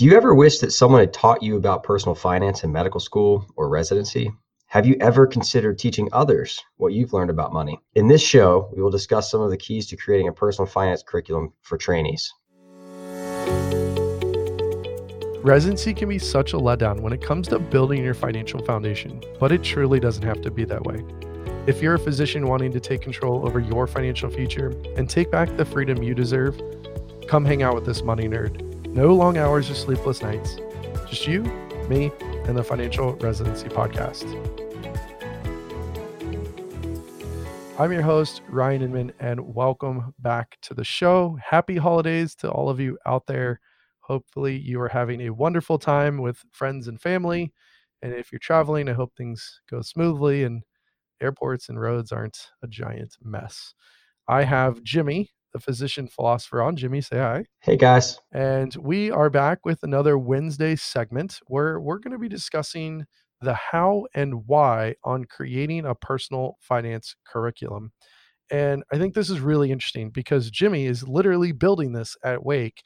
Do you ever wish that someone had taught you about personal finance in medical school or residency? Have you ever considered teaching others what you've learned about money? In this show, we will discuss some of the keys to creating a personal finance curriculum for trainees. Residency can be such a letdown when it comes to building your financial foundation, but it truly doesn't have to be that way. If you're a physician wanting to take control over your financial future and take back the freedom you deserve, come hang out with this money nerd. No long hours or sleepless nights. Just you, me, and the Financial Residency Podcast. I'm your host, Ryan Inman, and welcome back to the show. Happy holidays to all of you out there. Hopefully, you are having a wonderful time with friends and family. And if you're traveling, I hope things go smoothly and airports and roads aren't a giant mess. I have Jimmy the physician philosopher on. Jimmy, say hi. Hey, guys. And we are back with another Wednesday segment where we're going to be discussing the how and why on creating a personal finance curriculum. And I think this is really interesting because Jimmy is literally building this at Wake.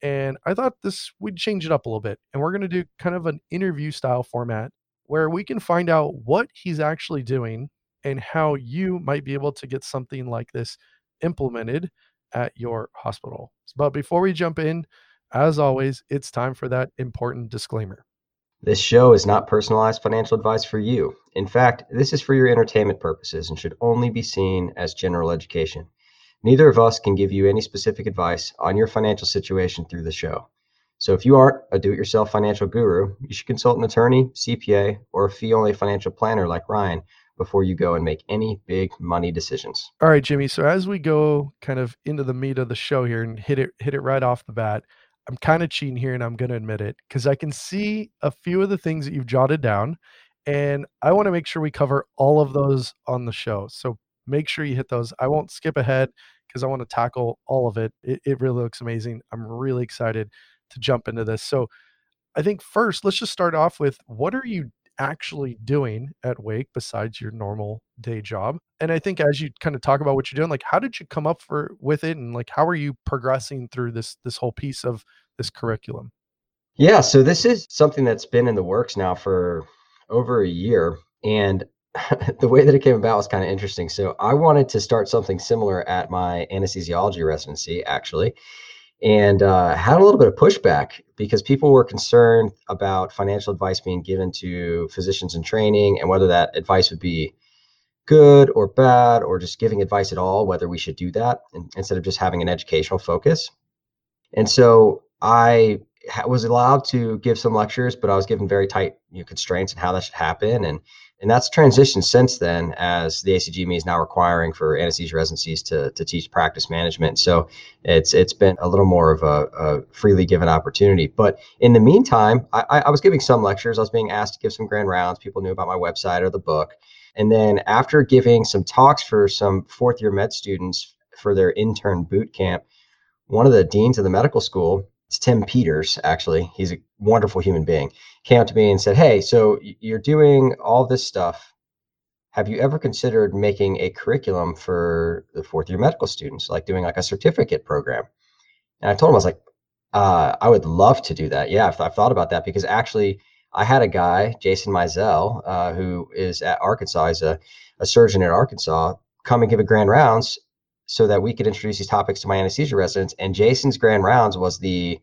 And I thought this we'd change it up a little bit. And we're going to do kind of an interview style format where we can find out what he's actually doing and how you might be able to get something like this implemented at your hospital. But before we jump in, as always, it's time for that important disclaimer. This show is not personalized financial advice for you. In fact, this is for your entertainment purposes and should only be seen as general education. Neither of us can give you any specific advice on your financial situation through the show. So if you aren't a do it yourself financial guru, you should consult an attorney, CPA, or a fee only financial planner like Ryan before you go and make any big money decisions. All right, Jimmy. So as we go kind of into the meat of the show here and hit it hit it right off the bat, I'm kind of cheating here and I'm going to admit it because I can see a few of the things that you've jotted down and I want to make sure we cover all of those on the show. So make sure you hit those. I won't skip ahead because I want to tackle all of it. it. It really looks amazing. I'm really excited to jump into this. So I think first, let's just start off with what are you actually doing at Wake besides your normal day job? And I think as you kind of talk about what you're doing, like how did you come up for with it and like how are you progressing through this this whole piece of this curriculum? Yeah, so this is something that's been in the works now for over a year and the way that it came about was kind of interesting. So I wanted to start something similar at my anesthesiology residency actually and uh, had a little bit of pushback because people were concerned about financial advice being given to physicians in training and whether that advice would be good or bad or just giving advice at all, whether we should do that instead of just having an educational focus. And so I was allowed to give some lectures, but I was given very tight you know, constraints on how that should happen. And and that's transitioned since then as the ACGME is now requiring for anesthesia residencies to, to teach practice management. So it's it's been a little more of a, a freely given opportunity. But in the meantime, I, I was giving some lectures. I was being asked to give some grand rounds. People knew about my website or the book. And then after giving some talks for some fourth year med students for their intern boot camp, one of the deans of the medical school it's Tim Peters, actually. He's a wonderful human being. Came up to me and said, Hey, so you're doing all this stuff. Have you ever considered making a curriculum for the fourth year medical students, like doing like a certificate program? And I told him, I was like, uh, I would love to do that. Yeah, I've, I've, thought about that because actually, I had a guy, Jason Mizell, uh, who is at Arkansas, he's a, a surgeon at Arkansas, come and give a grand rounds so that we could introduce these topics to my anesthesia residents. And Jason's grand rounds was the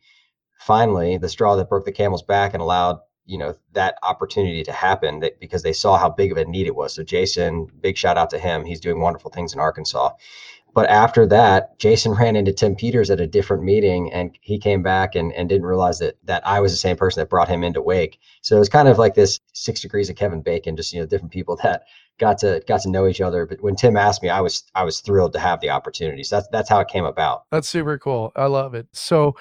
finally the straw that broke the camel's back and allowed you know that opportunity to happen that, because they saw how big of a need it was. So Jason, big shout out to him. He's doing wonderful things in Arkansas. But after that, Jason ran into Tim Peters at a different meeting and he came back and, and didn't realize that that I was the same person that brought him into Wake. So it was kind of like this six degrees of Kevin Bacon, just you know, different people that got to got to know each other. But when Tim asked me, I was I was thrilled to have the opportunity. So that's that's how it came about. That's super cool. I love it. So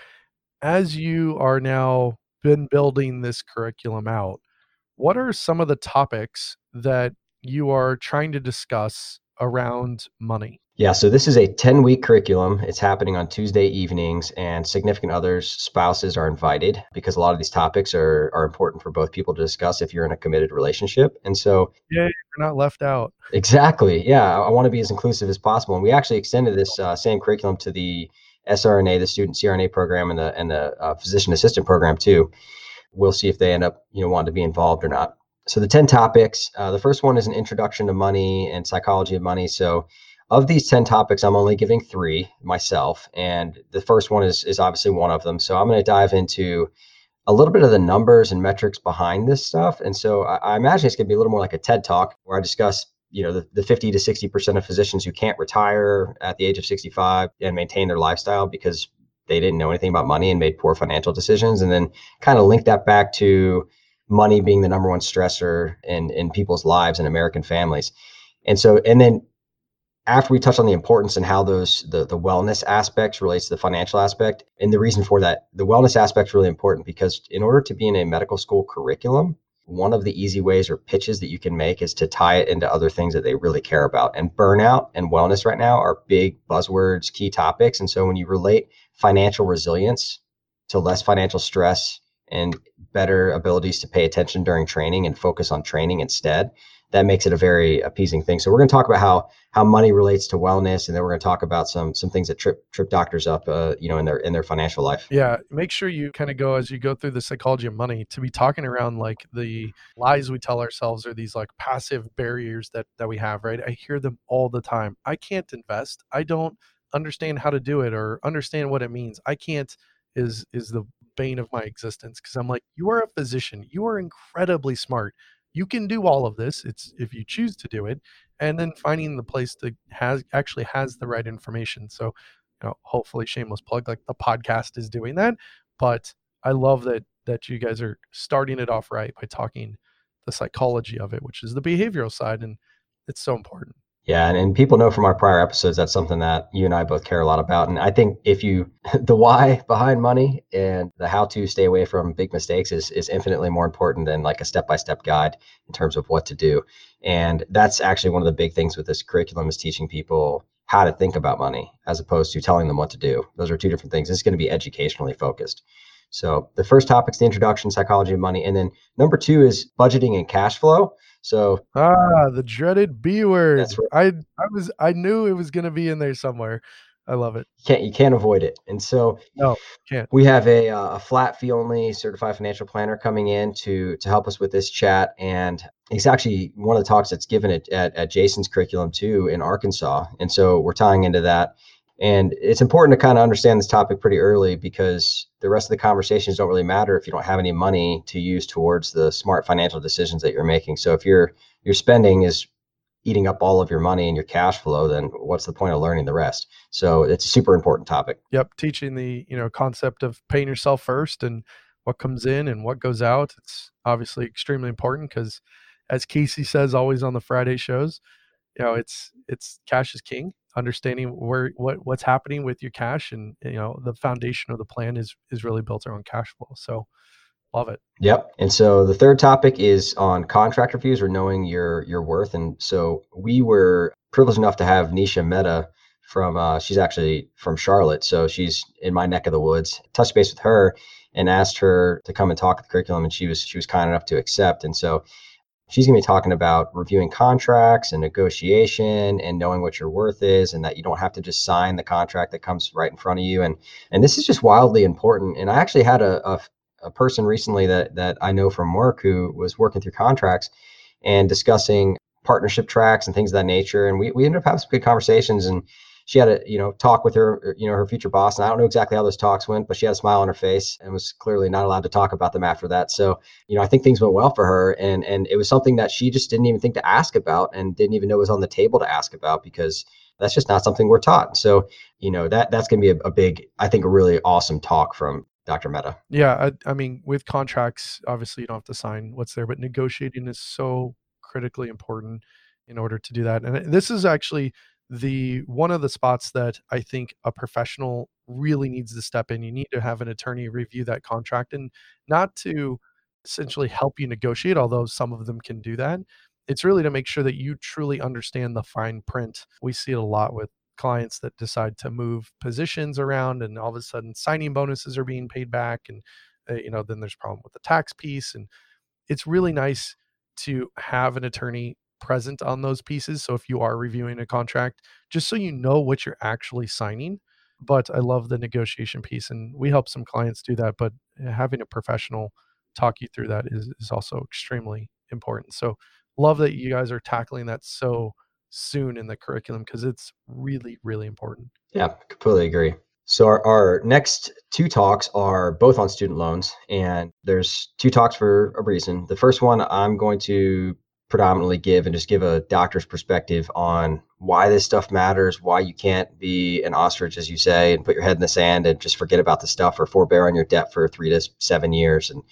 as you are now been building this curriculum out, what are some of the topics that you are trying to discuss around money? Yeah, so this is a 10 week curriculum. It's happening on Tuesday evenings, and significant others, spouses are invited because a lot of these topics are, are important for both people to discuss if you're in a committed relationship. And so, yeah, you're not left out. Exactly. Yeah, I, I want to be as inclusive as possible. And we actually extended this uh, same curriculum to the SRNA, the student CRNA program, and the and the uh, physician assistant program too. We'll see if they end up you know wanting to be involved or not. So the ten topics. Uh, the first one is an introduction to money and psychology of money. So of these 10 topics i'm only giving three myself and the first one is is obviously one of them. So i'm going to dive into a little bit of the numbers and metrics behind this stuff. And so i, I imagine it's going to be a little more like a ted talk where i discuss you know the, the 50 to 60 percent of physicians who can't retire at the age of 65 and maintain their lifestyle because they didn't know anything about money and made poor financial decisions and then kind of link that back to money being the number one stressor in in people's lives and american families. And so and then after we touch on the importance and how those the, the wellness aspects relates to the financial aspect and the reason for that the wellness aspect is really important because in order to be in a medical school curriculum one of the easy ways or pitches that you can make is to tie it into other things that they really care about. And burnout and wellness right now are big buzzwords key topics. And so when you relate financial resilience to less financial stress and better abilities to pay attention during training and focus on training instead that makes it a very appeasing thing. So we're going to talk about how how money relates to wellness, and then we're going to talk about some some things that trip trip doctors up, uh, you know, in their in their financial life. Yeah, make sure you kind of go as you go through the psychology of money to be talking around like the lies we tell ourselves or these like passive barriers that that we have. Right, I hear them all the time. I can't invest. I don't understand how to do it or understand what it means. I can't is is the bane of my existence because I'm like, you are a physician. You are incredibly smart you can do all of this it's if you choose to do it and then finding the place that has actually has the right information. So you know hopefully shameless plug like the podcast is doing that but i love that that you guys are starting it off right by talking the psychology of it which is the behavioral side and it's so important yeah, and, and people know from our prior episodes that's something that you and I both care a lot about. And I think if you the why behind money and the how to stay away from big mistakes is is infinitely more important than like a step-by-step guide in terms of what to do. And that's actually one of the big things with this curriculum is teaching people how to think about money as opposed to telling them what to do. Those are two different things. It's going to be educationally focused. So the first topic is the introduction, psychology of money, and then number two is budgeting and cash flow. So ah, the dreaded B word. Right. I I was I knew it was going to be in there somewhere. I love it. You can't you can't avoid it. And so no, can't. We have a uh, a flat fee only certified financial planner coming in to to help us with this chat, and he's actually one of the talks that's given it at, at Jason's curriculum too in Arkansas. And so we're tying into that. And it's important to kind of understand this topic pretty early because the rest of the conversations don't really matter if you don't have any money to use towards the smart financial decisions that you're making. So if your your spending is eating up all of your money and your cash flow, then what's the point of learning the rest? So it's a super important topic. Yep, teaching the you know concept of paying yourself first and what comes in and what goes out. It's obviously extremely important because, as Casey says always on the Friday shows, you know it's it's cash is king understanding where what what's happening with your cash and you know the foundation of the plan is is really built around cash flow so love it. Yep and so the third topic is on contract reviews or knowing your your worth and so we were privileged enough to have nisha mehta from uh, she's actually from charlotte so she's in my neck of the woods. Touch base with her and asked her to come and talk at the curriculum and she was she was kind enough to accept and so she's going to be talking about reviewing contracts and negotiation and knowing what your worth is and that you don't have to just sign the contract that comes right in front of you. And and this is just wildly important. And i actually had a, a, a person recently that that i know from work who was working through contracts and discussing partnership tracks and things of that nature. And we, we ended up having some good conversations. And she had a you know talk with her er, you know her future boss and i don't know exactly how those talks went but she had a smile on her face and was clearly not allowed to talk about them after that so you know i think things went well for her and and it was something that she just didn't even think to ask about and didn't even know was on the table to ask about because that's just not something we're taught so you know that that's going to be a, a big i think a really awesome talk from Dr. Mehta. Yeah, I, I, mean, with contracts, obviously you don't have to sign what's there, but negotiating is so critically important in order to do that. And this is actually the one of the spots that I think a professional really needs to step in. You need to have an attorney review that contract and not to essentially help you negotiate, although some of them can do that. It's really to make sure that you truly understand the fine print. We see it a lot with clients that decide to move positions around and all of a sudden signing bonuses are being paid back and uh, you know then there's problem with the tax piece and it's really nice to have an attorney present on those pieces. So if you are reviewing a contract, just so you know what you're actually signing, but I love the negotiation piece, and we help some clients do that. But eh, having a professional talk you through that is is also extremely important. So love that you guys are tackling that so soon in the curriculum because it's really really important. Yeah, completely agree. So our, our next two talks are both on student loans, and there's two talks for a reason. The first one I'm going to predominantly give and just give a doctor's perspective on why this stuff matters, why you can't be an ostrich, as you say, and put your head in the sand and just forget about the stuff or forbear on your debt for three to seven years. And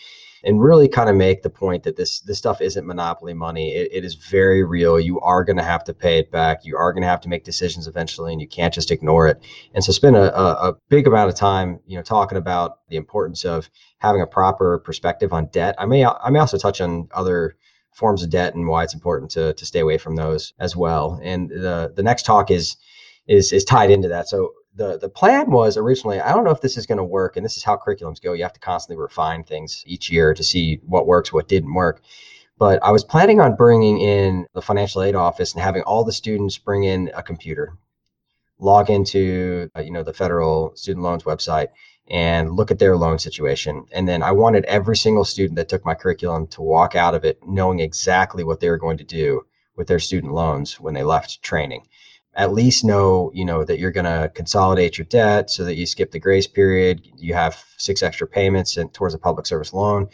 and really kind of make the point that this this stuff isn't monopoly money. It, it is very real. You are going to have to pay it back. You are going to have to make decisions eventually, and you can't just ignore it. And so, spend a, a, a big amount of time, you know, talking about the importance of having a proper perspective on debt. I may I may also touch on other forms of debt and why it's important to to stay away from those as well. And the the next talk is is is tied into that. So the the plan was originally i don't know if this is going to work and this is how curriculums go you have to constantly refine things each year to see what works what didn't work but i was planning on bringing in the financial aid office and having all the students bring in a computer log into uh, you know the federal student loans website and look at their loan situation. And then i wanted every single student that took my curriculum to walk out of it knowing exactly what they were going to do with their student loans when they left training. At least know you know that you're going to consolidate your debt so that you skip the grace period you have six extra payments and towards a public service loan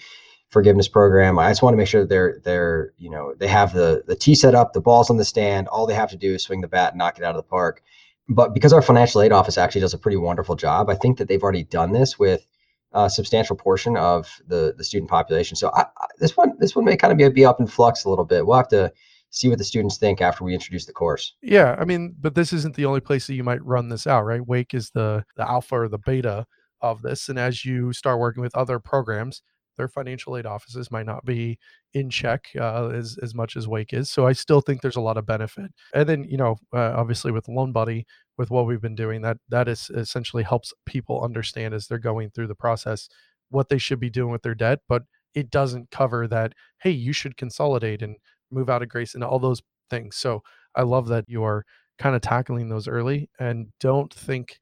forgiveness program. I just want to make sure they're they're you know they have the the tee set up the balls on the stand. All they have to do is swing the bat and knock it out of the park but because our financial aid office actually does a pretty wonderful job i think that they've already done this with a substantial portion of the the student population so I, I, this one this one may kind of be, be up in flux a little bit we'll have to see what the students think after we introduce the course. Yeah, I mean, but this isn't the only place that you might run this out, right? Wake is the the alpha or the beta of this, and as you start working with other programs, their financial aid offices might not be in check uh, as as much as Wake is. So I still think there's a lot of benefit. And then you know, uh, obviously with Loan Buddy, with what we've been doing, that that is essentially helps people understand as they're going through the process what they should be doing with their debt, but it doesn't cover that. Hey, you should consolidate and move out of grace and all those things. So I love that you're kind of tackling those early and don't think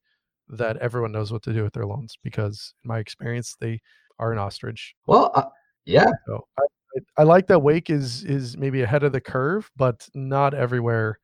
that everyone knows what to do with their loans because in my experience they are an ostrich. Well, uh, yeah. So I, I, like that Wake is is maybe ahead of the curve, but not everywhere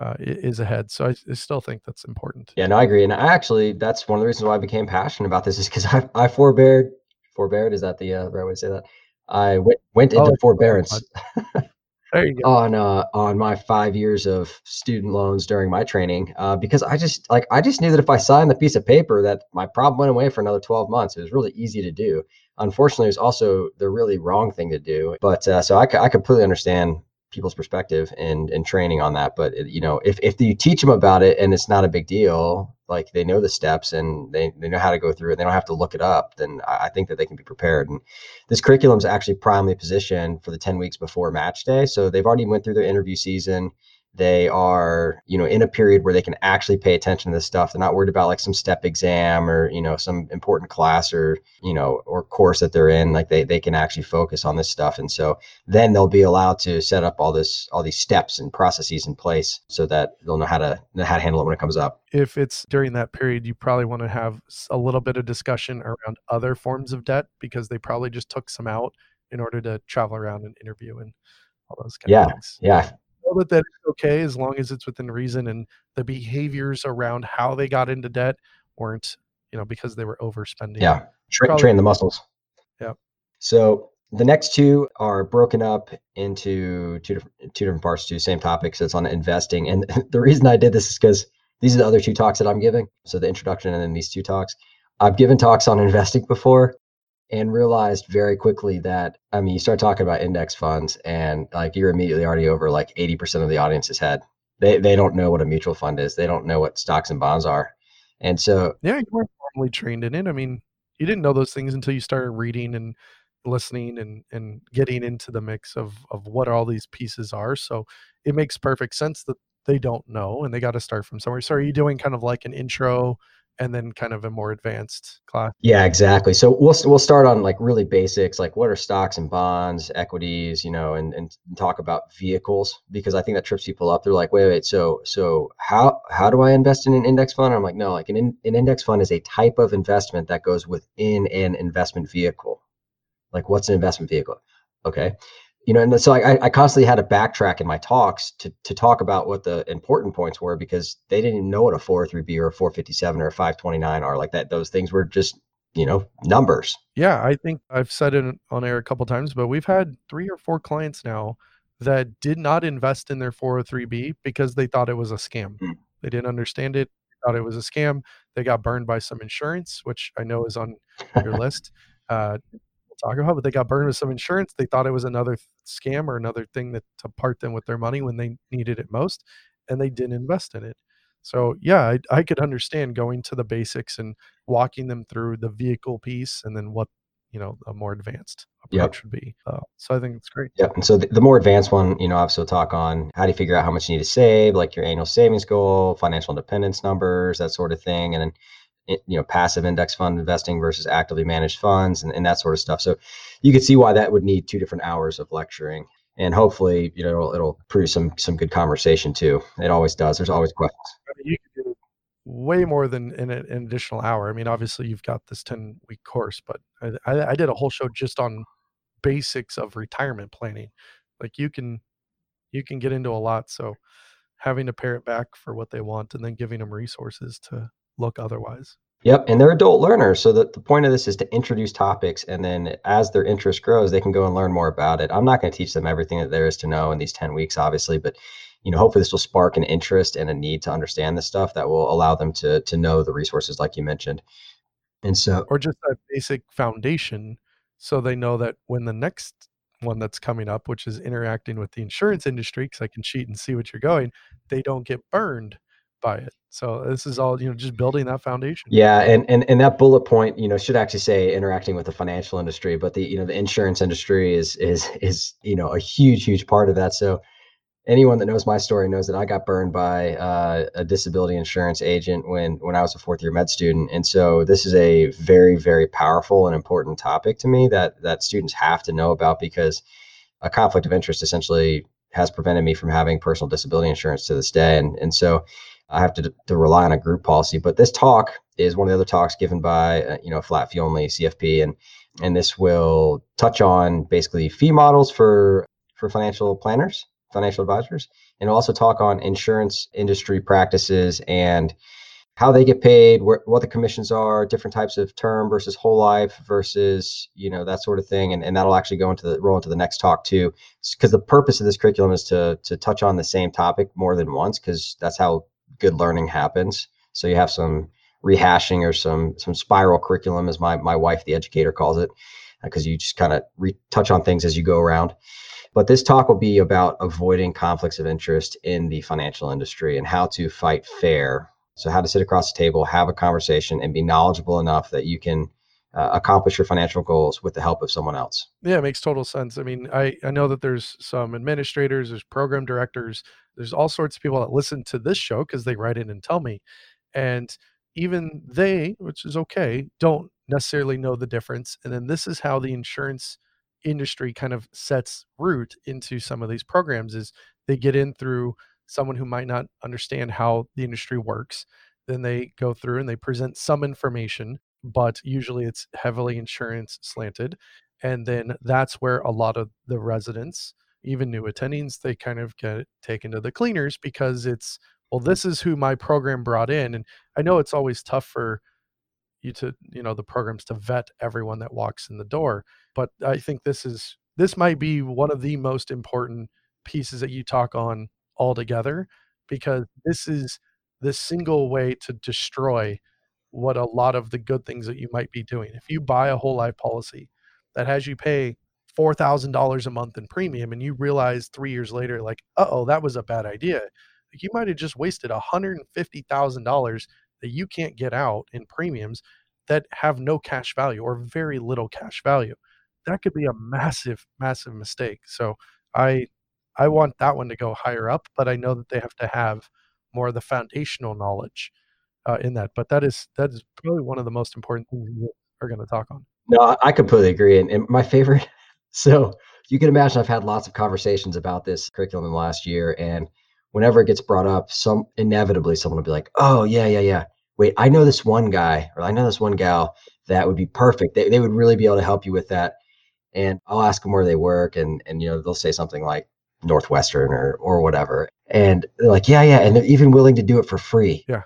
uh, is ahead. So I, I, still think that's important. Yeah, no, I agree. And I actually, that's one of the reasons why I became passionate about this is because I, I forbeared, forbeared. Is that the uh, right way to say that? I went, went into oh, forbearance. on uh, on my five years of student loans during my training uh, because I just like I just knew that if I signed the piece of paper that my problem went away for another 12 months. It was really easy to do. Unfortunately, it was also the really wrong thing to do. But uh, so I, I completely understand people's perspective and and training on that. But you know, if if you teach them about it and it's not a big deal, like they know the steps and they, they know how to go through it, they don't have to look it up, then I, think that they can be prepared. And this curriculum is actually primarily positioned for the 10 weeks before match day. So they've already went through their interview season they are you know in a period where they can actually pay attention to this stuff. They're not worried about like some step exam or you know some important class or you know or course that they're in. Like they, they can actually focus on this stuff. And so then they'll be allowed to set up all this all these steps and processes in place so that they'll know how to know how to handle it when it comes up. If it's during that period you probably want to have a little bit of discussion around other forms of debt because they probably just took some out in order to travel around and interview and all those kind yeah, of things. Yeah know that that's okay as long as it's within reason and the behaviors around how they got into debt weren't, you know, because they were overspending. Yeah. Tra- train the muscles. Yeah. So the next two are broken up into two different two different parts, two same topics. It's on investing. And the reason I did this is because these are the other two talks that I'm giving. So the introduction and then these two talks. I've given talks on investing before, and realized very quickly that I mean, you start talking about index funds, and like you're immediately already over like 80% of the audience's head. They they don't know what a mutual fund is. They don't know what stocks and bonds are, and so yeah, you weren't formally trained in it. I mean, you didn't know those things until you started reading and listening and and getting into the mix of of what all these pieces are. So it makes perfect sense that they don't know and they got to start from somewhere. So are you doing kind of like an intro and then kind of a more advanced class? Yeah, exactly. So we'll we'll start on like really basics, like what are stocks and bonds, equities, you know, and and talk about vehicles because I think that trips people up. They're like, wait, wait, so so how how do I invest in an index fund? I'm like, no, like an in, an index fund is a type of investment that goes within an investment vehicle. Like, what's an investment vehicle? Okay, you know, and so I, I constantly had to backtrack in my talks to to talk about what the important points were because they didn't even know what a 403b or a 457 or a 529 are like that. Those things were just you know numbers. Yeah, I think I've said it on air a couple times, but we've had three or four clients now that did not invest in their 403b because they thought it was a scam. Mm. They didn't understand it, thought it was a scam. They got burned by some insurance, which I know is on your list. Uh, talk about, but they got burned with some insurance. They thought it was another scam or another thing that to part them with their money when they needed it most, and they didn't invest in it. So yeah, I, I could understand going to the basics and walking them through the vehicle piece, and then what you know a more advanced approach yep. would be. Uh, so I think it's great. Yeah, and so the, the, more advanced one, you know, obviously we'll talk on how do you figure out how much you need to save, like your annual savings goal, financial independence numbers, that sort of thing, and then you know passive index fund investing versus actively managed funds and, and that sort of stuff. So you can see why that would need two different hours of lecturing. And hopefully you know it'll, it'll produce some some good conversation too. It always does. There's always questions. I mean, you can do way more than in an additional hour. I mean obviously you've got this 10 week course but I, I did a whole show just on basics of retirement planning. Like you can you can get into a lot. So having to pare it back for what they want and then giving them resources to look otherwise. Yep, and they're adult learners. So the, the point of this is to introduce topics, and then as their interest grows, they can go and learn more about it. I'm not going to teach them everything that there is to know in these 10 weeks, obviously, but you know, hopefully this will spark an interest and a need to understand this stuff that will allow them to to know the resources like you mentioned. And so or just a basic foundation so they know that when the next one that's coming up, which is interacting with the insurance industry, because I can cheat and see what you're going, they don't get burned by it. So this is all you know, just building that foundation. Yeah, and and and that bullet point, you know, should actually say interacting with the financial industry, but the you know the insurance industry is is is you know a huge huge part of that. So anyone that knows my story knows that I got burned by uh, a disability insurance agent when when I was a fourth year med student, and so this is a very very powerful and important topic to me that that students have to know about because a conflict of interest essentially has prevented me from having personal disability insurance to this day, and and so I have to, to rely on a group policy. But this talk is one of the other talks given by uh, you know flat fee only CFP, and and this will touch on basically fee models for for financial planners, financial advisors, and also talk on insurance industry practices and how they get paid, what the commissions are, different types of term versus whole life versus you know that sort of thing, and, and that'll actually go into the roll into the next talk too, because the purpose of this curriculum is to to touch on the same topic more than once, because that's how good learning happens. So you have some rehashing or some some spiral curriculum, as my my wife, the educator, calls it, uh, because you just kind of touch on things as you go around. But this talk will be about avoiding conflicts of interest in the financial industry and how to fight fair. So how to sit across the table, have a conversation, and be knowledgeable enough that you can uh, accomplish your financial goals with the help of someone else. Yeah, it makes total sense. I mean, I, I know that there's some administrators, there's program directors, there's all sorts of people that listen to this show because they write in and tell me. And even they, which is okay, don't necessarily know the difference. And then this is how the insurance industry kind of sets root into some of these programs is they get in through someone who might not understand how the industry works. Then they go through and they present some information but usually it's heavily insurance slanted. And then that's where a lot of the residents, even new attendings, they kind of get taken to the cleaners because it's, well, mm. this is who my program brought in. And I know it's always tough for you to, you know, the programs to vet everyone that walks in the door. But I think this is, this might be one of the most important pieces that you talk on altogether because this is the single way to destroy what a lot of the good things that you might be doing. If you buy a whole life policy that has you pay $4,000 a month in premium and you realize three years later, like, oh, that was a bad idea, like you might have just wasted $150,000 that you can't get out in premiums that have no cash value or very little cash value. That could be a massive, massive mistake. So I, I want that one to go higher up, but I know that they have to have more of the foundational knowledge uh, in that. But that is that is probably one of the most important things we are going to talk on. No, I completely agree. And, and my favorite, so you can imagine I've had lots of conversations about this curriculum in the last year. And whenever it gets brought up, some inevitably someone will be like, oh, yeah, yeah, yeah. Wait, I know this one guy or I know this one gal that would be perfect. They, they would really be able to help you with that. And I'll ask them where they work and, and, you know, they'll say something like Northwestern or, or whatever. And they're like, yeah, yeah. And they're even willing to do it for free. Yeah.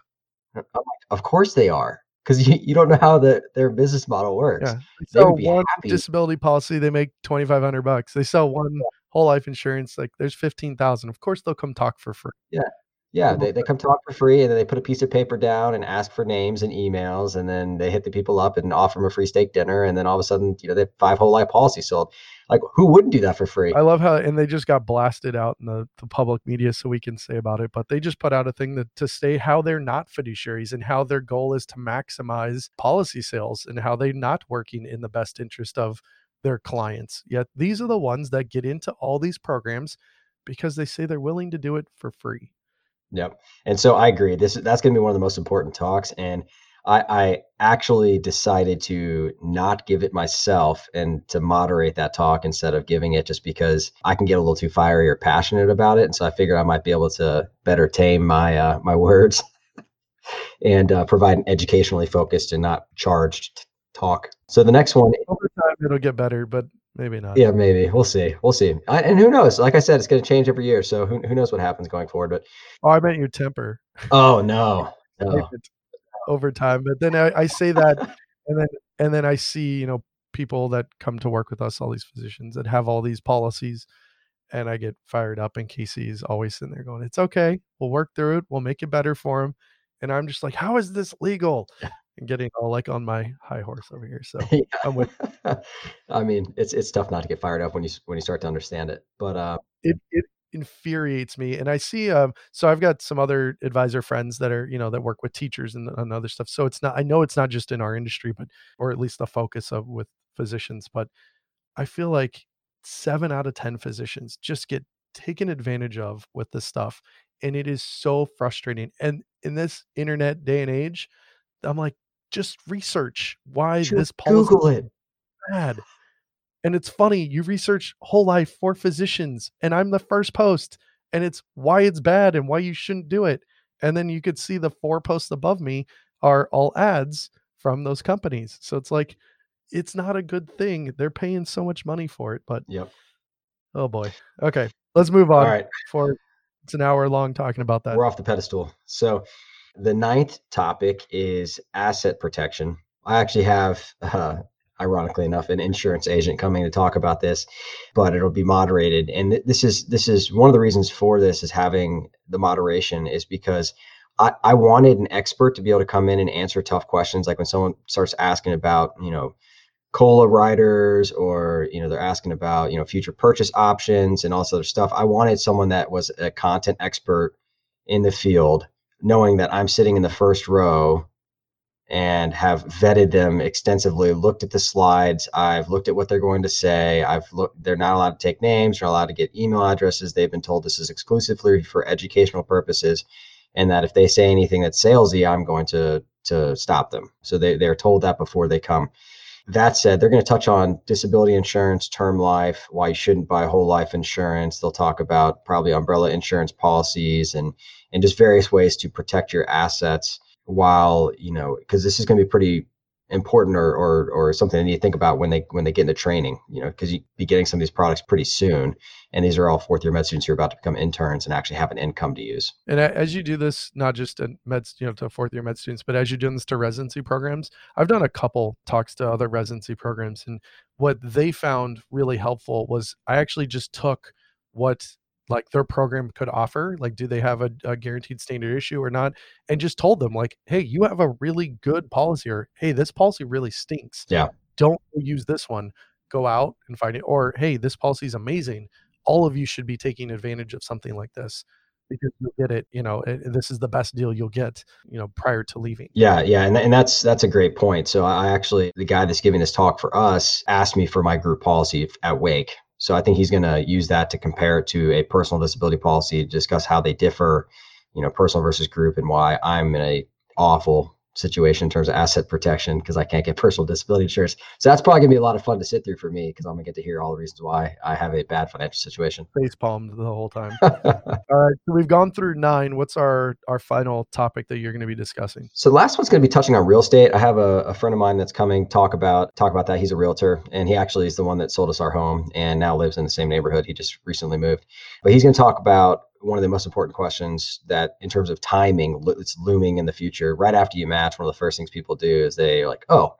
I'm like, of course they are because you, you don't know how the their business model works. Yeah. They sell one happy. disability policy, they make twenty five hundred bucks. They sell one yeah. whole life insurance, like there's fifteen thousand. Of course they'll come talk for free. Yeah. Yeah, they, they come talk for free and then they put a piece of paper down and ask for names and emails and then they hit the people up and offer them a free steak dinner and then all of a sudden, you know, they have five whole life policies sold. Like who wouldn't do that for free? I love how and they just got blasted out in the, the public media so we can say about it, but they just put out a thing that to say how they're not fiduciaries and how their goal is to maximize policy sales and how they're not working in the best interest of their clients. Yet these are the ones that get into all these programs because they say they're willing to do it for free. Yep. And so I agree. This that's going to be one of the most important talks. And I, I actually decided to not give it myself and to moderate that talk instead of giving it just because I can get a little too fiery or passionate about it. And so I figured I might be able to better tame my uh, my words and uh, provide an educationally focused and not charged talk. So the next one over time it'll get better, but maybe not. Yeah, maybe we'll see. We'll see. I, and who knows? Like I said, it's going to change every year. So who, who knows what happens going forward? But oh, I meant your temper. Oh no, no. over time. But then I, I say that, and then and then I see you know people that come to work with us, all these physicians that have all these policies, and I get fired up. And Casey's always sitting there going, "It's okay. We'll work through it. We'll make it better for him." And I'm just like, "How is this legal?" And getting all like on my high horse over here. So yeah. I'm with. I mean, it's it's tough not to get fired up when you when you start to understand it. But uh, it it infuriates me, and I see um. So I've got some other advisor friends that are you know that work with teachers and, and other stuff. So it's not. I know it's not just in our industry, but or at least the focus of with physicians. But I feel like seven out of ten physicians just get taken advantage of with this stuff, and it is so frustrating. And in this internet day and age, I'm like, just research why just this policy Google it. bad. And it's funny, you research whole life for physicians, and I'm the first post, and it's why it's bad and why you shouldn't do it. And then you could see the four posts above me are all ads from those companies. So it's like it's not a good thing. They're paying so much money for it, but yep. Oh boy. Okay, let's move on. All right. For it's an hour long talking about that. We're off the pedestal. So the ninth topic is asset protection. I actually have, uh, ironically enough, an insurance agent coming to talk about this, but it'll be moderated. And this is this is one of the reasons for this is having the moderation is because I, I wanted an expert to be able to come in and answer tough questions, like when someone starts asking about, you know, cola riders or you know they're asking about you know future purchase options and all this other stuff i wanted someone that was a content expert in the field knowing that I'm sitting in the first row and have vetted them extensively, looked at the slides, I've looked at what they're going to say, I've looked they're not allowed to take names, they're allowed to get email addresses. They've been told this is exclusively for educational purposes and that if they say anything that's salesy, I'm going to to stop them. So they, they're told that before they come. That said, they're going to touch on disability insurance, term life, why you shouldn't buy whole life insurance. They'll talk about probably umbrella insurance policies and and just various ways to protect your assets while you know because this is going to be pretty important or, or or something they need to think about when they when they get into training you know because you be getting some of these products pretty soon and these are all fourth year med students who are about to become interns and actually have an income to use. And as you do this not just in med you know to fourth year med students but as you're doing this to residency programs i've done a couple talks to other residency programs and what they found really helpful was i actually just took what like their program could offer like do they have a, a, guaranteed standard issue or not and just told them like hey you have a really good policy or hey this policy really stinks. Yeah. Don't use this one. Go out and find it or hey this policy is amazing. All of you should be taking advantage of something like this because you'll get it you know this is the best deal you'll get you know prior to leaving. Yeah yeah and, and that's that's a great point so i actually the guy that's giving this talk for us asked me for my group policy at wake so I think he's going to use that to compare it to a personal disability policy, discuss how they differ, you know, personal versus group, and why I'm in a awful situation in terms of asset protection because I can't get personal disability insurance. So that's probably gonna be a lot of fun to sit through for me because I'm gonna get to hear all the reasons why I have a bad financial situation. Face palmed the whole time. all right, so we've gone through nine. What's our our final topic that you're going to be discussing? So the last one's going to be touching on real estate. I have a, a friend of mine that's coming talk about talk about that. He's a realtor, and he actually is the one that sold us our home and now lives in the same neighborhood. He just recently moved, but he's going to talk about one of the most important questions that in terms of timing it's looming in the future right after you match one of the first things people do is they like oh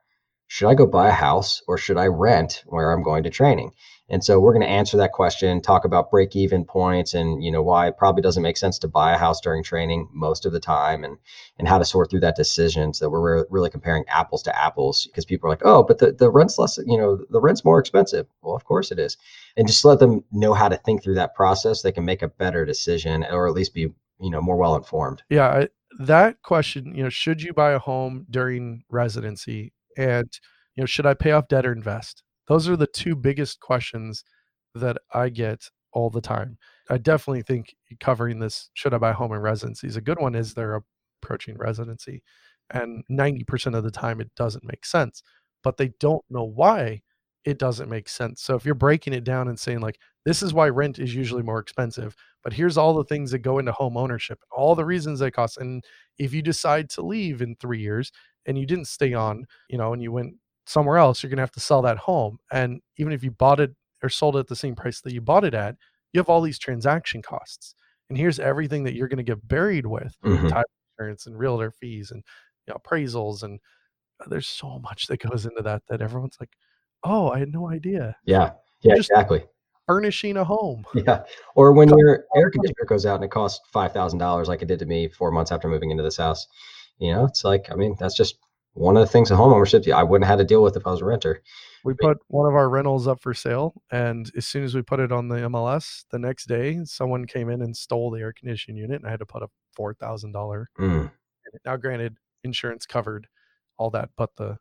should i go buy a house or should i rent where i'm going to training? And so we're going to answer that question talk about break even points and you know why it probably doesn't make sense to buy a house during training most of the time and and how to sort through that decision so we're re- really comparing apples to apples because people are like oh but the, the rent's less you know the rent's more expensive. Well of course it is. And just let them know how to think through that process. They can make a better decision or at least be you know more well informed yeah that question you know should you buy a home during residency and you know should i pay off debt or invest those are the two biggest questions that i get all the time i definitely think covering this should i buy home in residency is a good one is they're approaching residency and 90% of the time it doesn't make sense but they don't know why it doesn't make sense. So if you're breaking it down and saying like this is why rent is usually more expensive, but here's all the things that go into home ownership, all the reasons they cost. And if you decide to leave in 3 years and you didn't stay on, you know, and you went somewhere else, you're going to have to sell that home. And even if you bought it or sold it at the same price that you bought it at, you have all these transaction costs. And here's everything that you're going to get buried with mm-hmm. title insurance and realtor fees and you know, appraisals and uh, there's so much that goes into that that everyone's like Oh, I had no idea. Yeah. Yeah, Just exactly. Furnishing a home. Yeah. Or when your air conditioner goes out and it costs five thousand dollars, like it did to me four months after moving into this house. You know, it's like I mean, that's just one of the things a home ownership I wouldn't have had to deal with if I was a renter. We put one of our rentals up for sale, and as soon as we put it on the MLS, the next day someone came in and stole the air conditioning unit, and I had to put a four thousand dollar. Mm. Now, granted, insurance covered all that, but the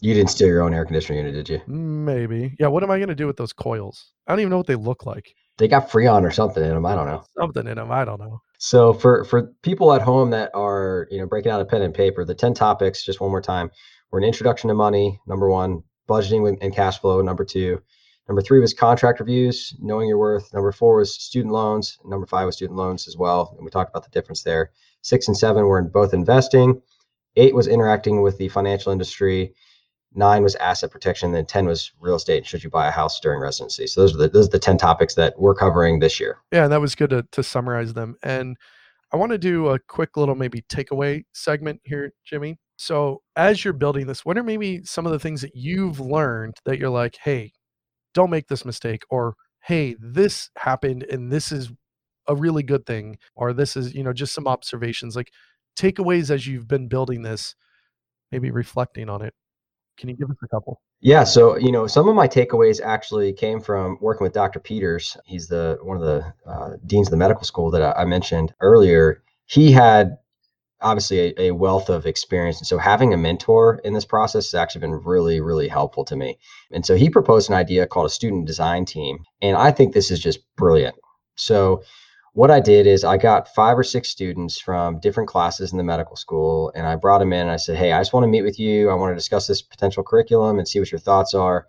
you didn't steal your own air conditioning unit, did you? Maybe. Yeah. What am I going to do with those coils? I don't even know what they look like. They got Freon or something in them. I don't know. Something in them. I don't know. So for for people at home that are you know breaking out a pen and paper, the ten topics just one more time were an introduction to money. Number one, budgeting and cash flow. Number two, number three was contract reviews, knowing your worth. Number four was student loans. Number five was student loans as well, and we talked about the difference there. Six and seven were in both investing. Eight was interacting with the financial industry nine was asset protection, then 10 was real estate. Should you buy a house during residency? So those are the those are the 10 topics that we're covering this year. Yeah, and that was good to, to summarize them. And I want to do a quick little maybe takeaway segment here, Jimmy. So as you're building this, what are maybe some of the things that you've learned that you're like, hey, don't make this mistake, or hey, this happened and this is a really good thing, or this is, you know, just some observations, like takeaways as you've been building this, maybe reflecting on it. Can you give us a couple? Yeah, so you know, some of my takeaways actually came from working with Dr. Peters. He's the one of the uh, deans of the medical school that I, mentioned earlier. He had obviously a, a, wealth of experience, and so having a mentor in this process has actually been really, really helpful to me. And so he proposed an idea called a student design team, and I think this is just brilliant. So what I did is I got five or six students from different classes in the medical school, and I brought them in. And I said, "Hey, I just want to meet with you. I want to discuss this potential curriculum and see what your thoughts are."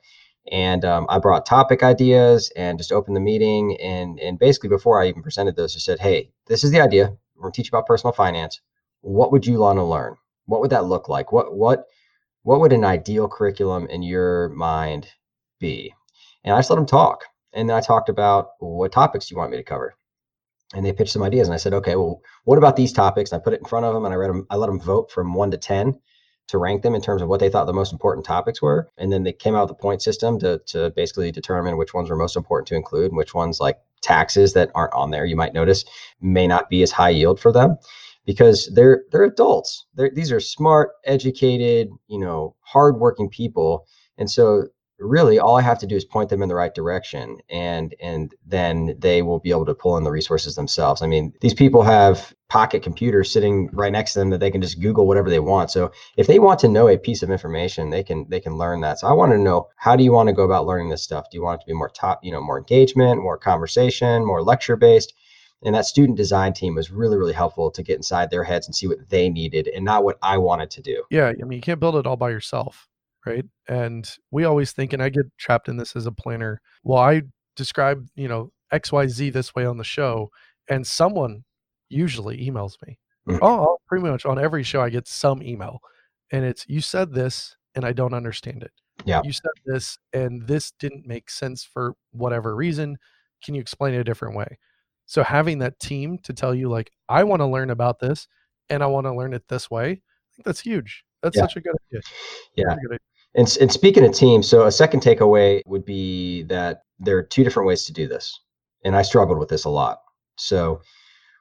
And um, I brought topic ideas and just opened the meeting. And and basically, before I even presented those, I said, "Hey, this is the idea. We're going to teach about personal finance. What would you want to learn? What would that look like? What what what would an ideal curriculum in your mind be?" And I just let them talk. And then I talked about what topics you want me to cover and they pitched some ideas and i said okay well what about these topics? And i put it in front of them and i read them i let them vote from 1 to 10 to rank them in terms of what they thought the most important topics were and then they came out with a point system to, to basically determine which ones were most important to include and which ones like taxes that aren't on there you might notice may not be as high yield for them because they're they're adults. They're, these are smart educated you know hardworking people and so really all I have to do is point them in the right direction and and then they will be able to pull in the resources themselves. I mean, these people have pocket computers sitting right next to them that they can just Google whatever they want. So if they want to know a piece of information, they can they can learn that. So I want to know how do you want to go about learning this stuff? Do you want it to be more top, you know, more engagement, more conversation, more lecture based? And that student design team was really, really helpful to get inside their heads and see what they needed and not what I wanted to do. Yeah. I mean, you can't build it all by yourself. Right. And we always think, and I get trapped in this as a planner. Well, I describe, you know, XYZ this way on the show, and someone usually emails me. Mhm. Oh, pretty much on every show, I get some email, and it's you said this, and I don't understand it. Yeah. You said this, and this didn't make sense for whatever reason. Can you explain it a different way? So having that team to tell you, like, I want to learn about this, and I want to learn it this way. I think that's huge. That's Yeah. such a good idea. Yeah. Good idea. And, and speaking of teams, so a second takeaway would be that there are two different ways to do this. And I struggled with this a lot. So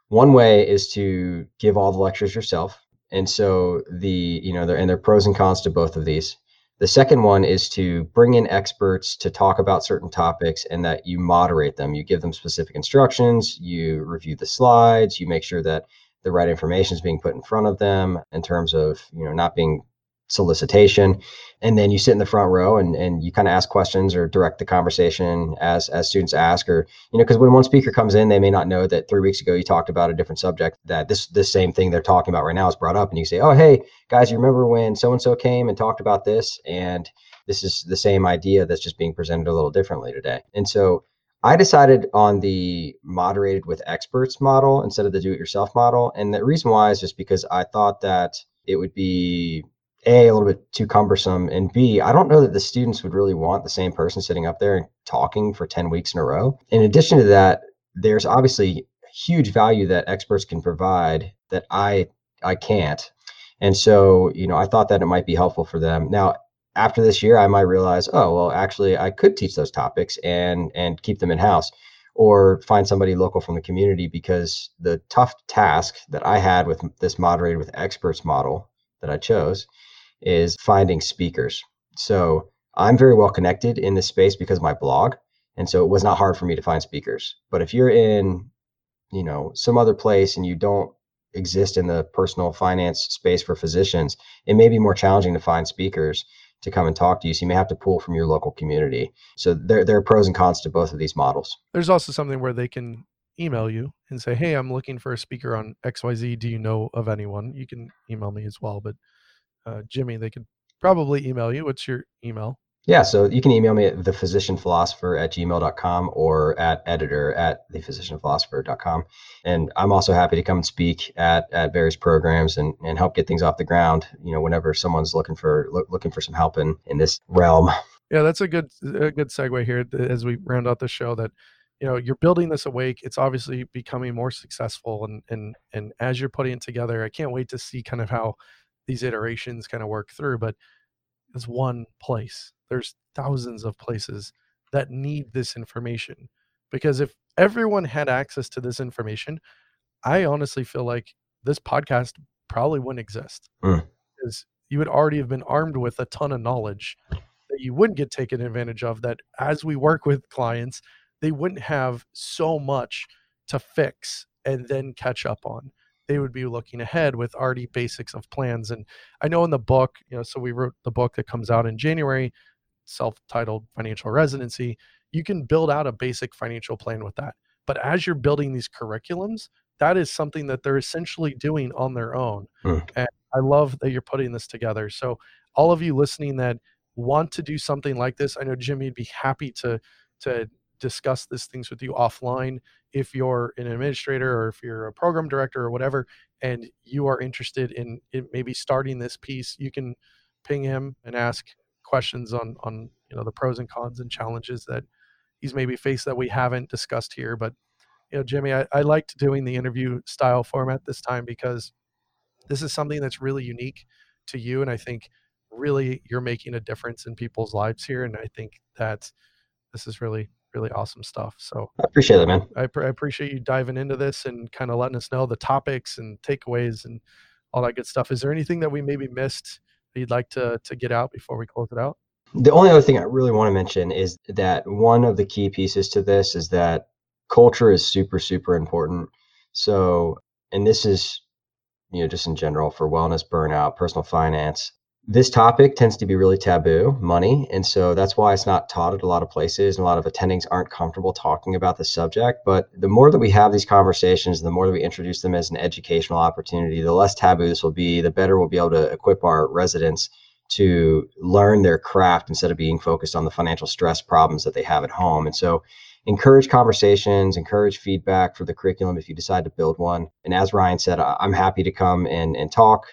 one way is to give all the lectures yourself. And so the, you know, there and there are pros and cons to both of these. The second one is to bring in experts to talk about certain topics and that you moderate them. You give them specific instructions, you review the slides, you make sure that the right information is being put in front of them in terms of, you know, not being solicitation and then you sit in the front row and, and you kind of ask questions or direct the conversation as as students ask or you know because when one speaker comes in they may not know that three weeks ago you talked about a different subject that this this same thing they're talking about right now is brought up and you say oh hey guys you remember when so and so came and talked about this and this is the same idea that's just being presented a little differently today and so I decided on the moderated with experts model instead of the do it yourself model. And the reason why is just because I thought that it would be a, a little bit too cumbersome, and B, I don't know that the students would really want the same person sitting up there and talking for 10 weeks in a row. In addition to that, there's obviously huge value that experts can provide that I I can't. And so, you know, I thought that it might be helpful for them. Now, after this year, I might realize, oh, well, actually, I could teach those topics and and keep them in house, or find somebody local from the community because the tough task that I had with this moderated with experts model that I chose is finding speakers. So I'm very well connected in this space because of my blog, and so it was not hard for me to find speakers. But if you're in, you know, some other place and you don't exist in the personal finance space for physicians, it may be more challenging to find speakers to come and talk to you. So you may have to pull from your local community. So there, there are pros and cons to both of these models. There's also something where they can email you and say, "Hey, I'm looking for a speaker on XYZ. Do you know of anyone?" You can email me as well, but uh, Jimmy, they could probably email you. What's your email? Yeah, so you can email me at thephysicianphilosopher at gmail.com or at editor at thephysicianphilosopher.com. And I'm also happy to come and speak at, at various programs and, and help get things off the ground, you know, whenever someone's looking for look, looking for some help in, in this realm. Yeah, that's a good a good segue here as we round out the show. That you know you're building this at Wake. It's obviously becoming more successful, and and and as you're putting it together, I can't wait to see kind of how these iterations kind of work through. But it's one place. There's thousands of places that need this information because if everyone had access to this information, I honestly feel like this podcast probably wouldn't exist Mm. because you would already have been armed with a ton of knowledge that you wouldn't get taken advantage of. That as we work with clients, they wouldn't have so much to fix and then catch up on. They would be looking ahead with already basics of plans. And I know in the book, you know, so we wrote the book that comes out in January, self-titled Financial Residency. You can build out a basic financial plan with that. But as you're building these curriculums, that is something that they're essentially doing on their own. Mm. And I love that you're putting this together. So all of you listening that want to do something like this, I know Jimmy would be happy to to discuss these things with you offline if you're an administrator or if you're a program director or whatever and you are interested in, maybe starting this piece you can ping him and ask questions on on you know the pros and cons and challenges that he's maybe faced that we haven't discussed here but you know jimmy i, I liked doing the interview style format this time because this is something that's really unique to you and i think really you're making a difference in people's lives here and i think that this is really really awesome stuff so I appreciate that, man. I, I appreciate you diving into this and kind of letting us know the topics and takeaways and all that good stuff. Is there anything that we maybe missed that you'd like to to get out before we close it out? The only other thing I really want to mention is that one of the key pieces to this is that culture is super, super important. So, and this is, you know, just in general for wellness, burnout, personal finance, this topic tends to be really taboo money and so that's why it's not taught at a lot of places and a lot of attendings aren't comfortable talking about the subject but the more that we have these conversations the more that we introduce them as an educational opportunity the less taboo this will be the better we'll be able to equip our residents to learn their craft instead of being focused on the financial stress problems that they have at home and so encourage conversations encourage feedback for the curriculum if you decide to build one and as ryan said i'm happy to come and, and talk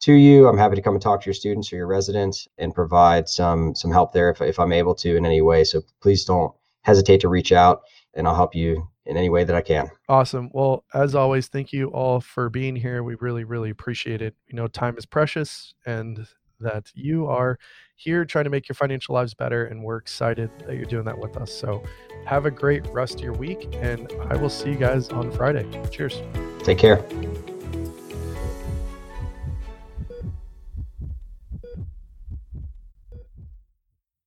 to you. I'm happy to come and talk to your students or your residents and provide some some help there if, if I'm able to in any way. So please don't hesitate to reach out and I'll help you in any way that I can. Awesome. Well, as always, thank you all for being here. We really, really appreciate it. You know, time is precious and that you are here trying to make your financial lives better. And we're excited that you're doing that with us. So have a great rest of your week. And I will see you guys on Friday. Cheers. Take care.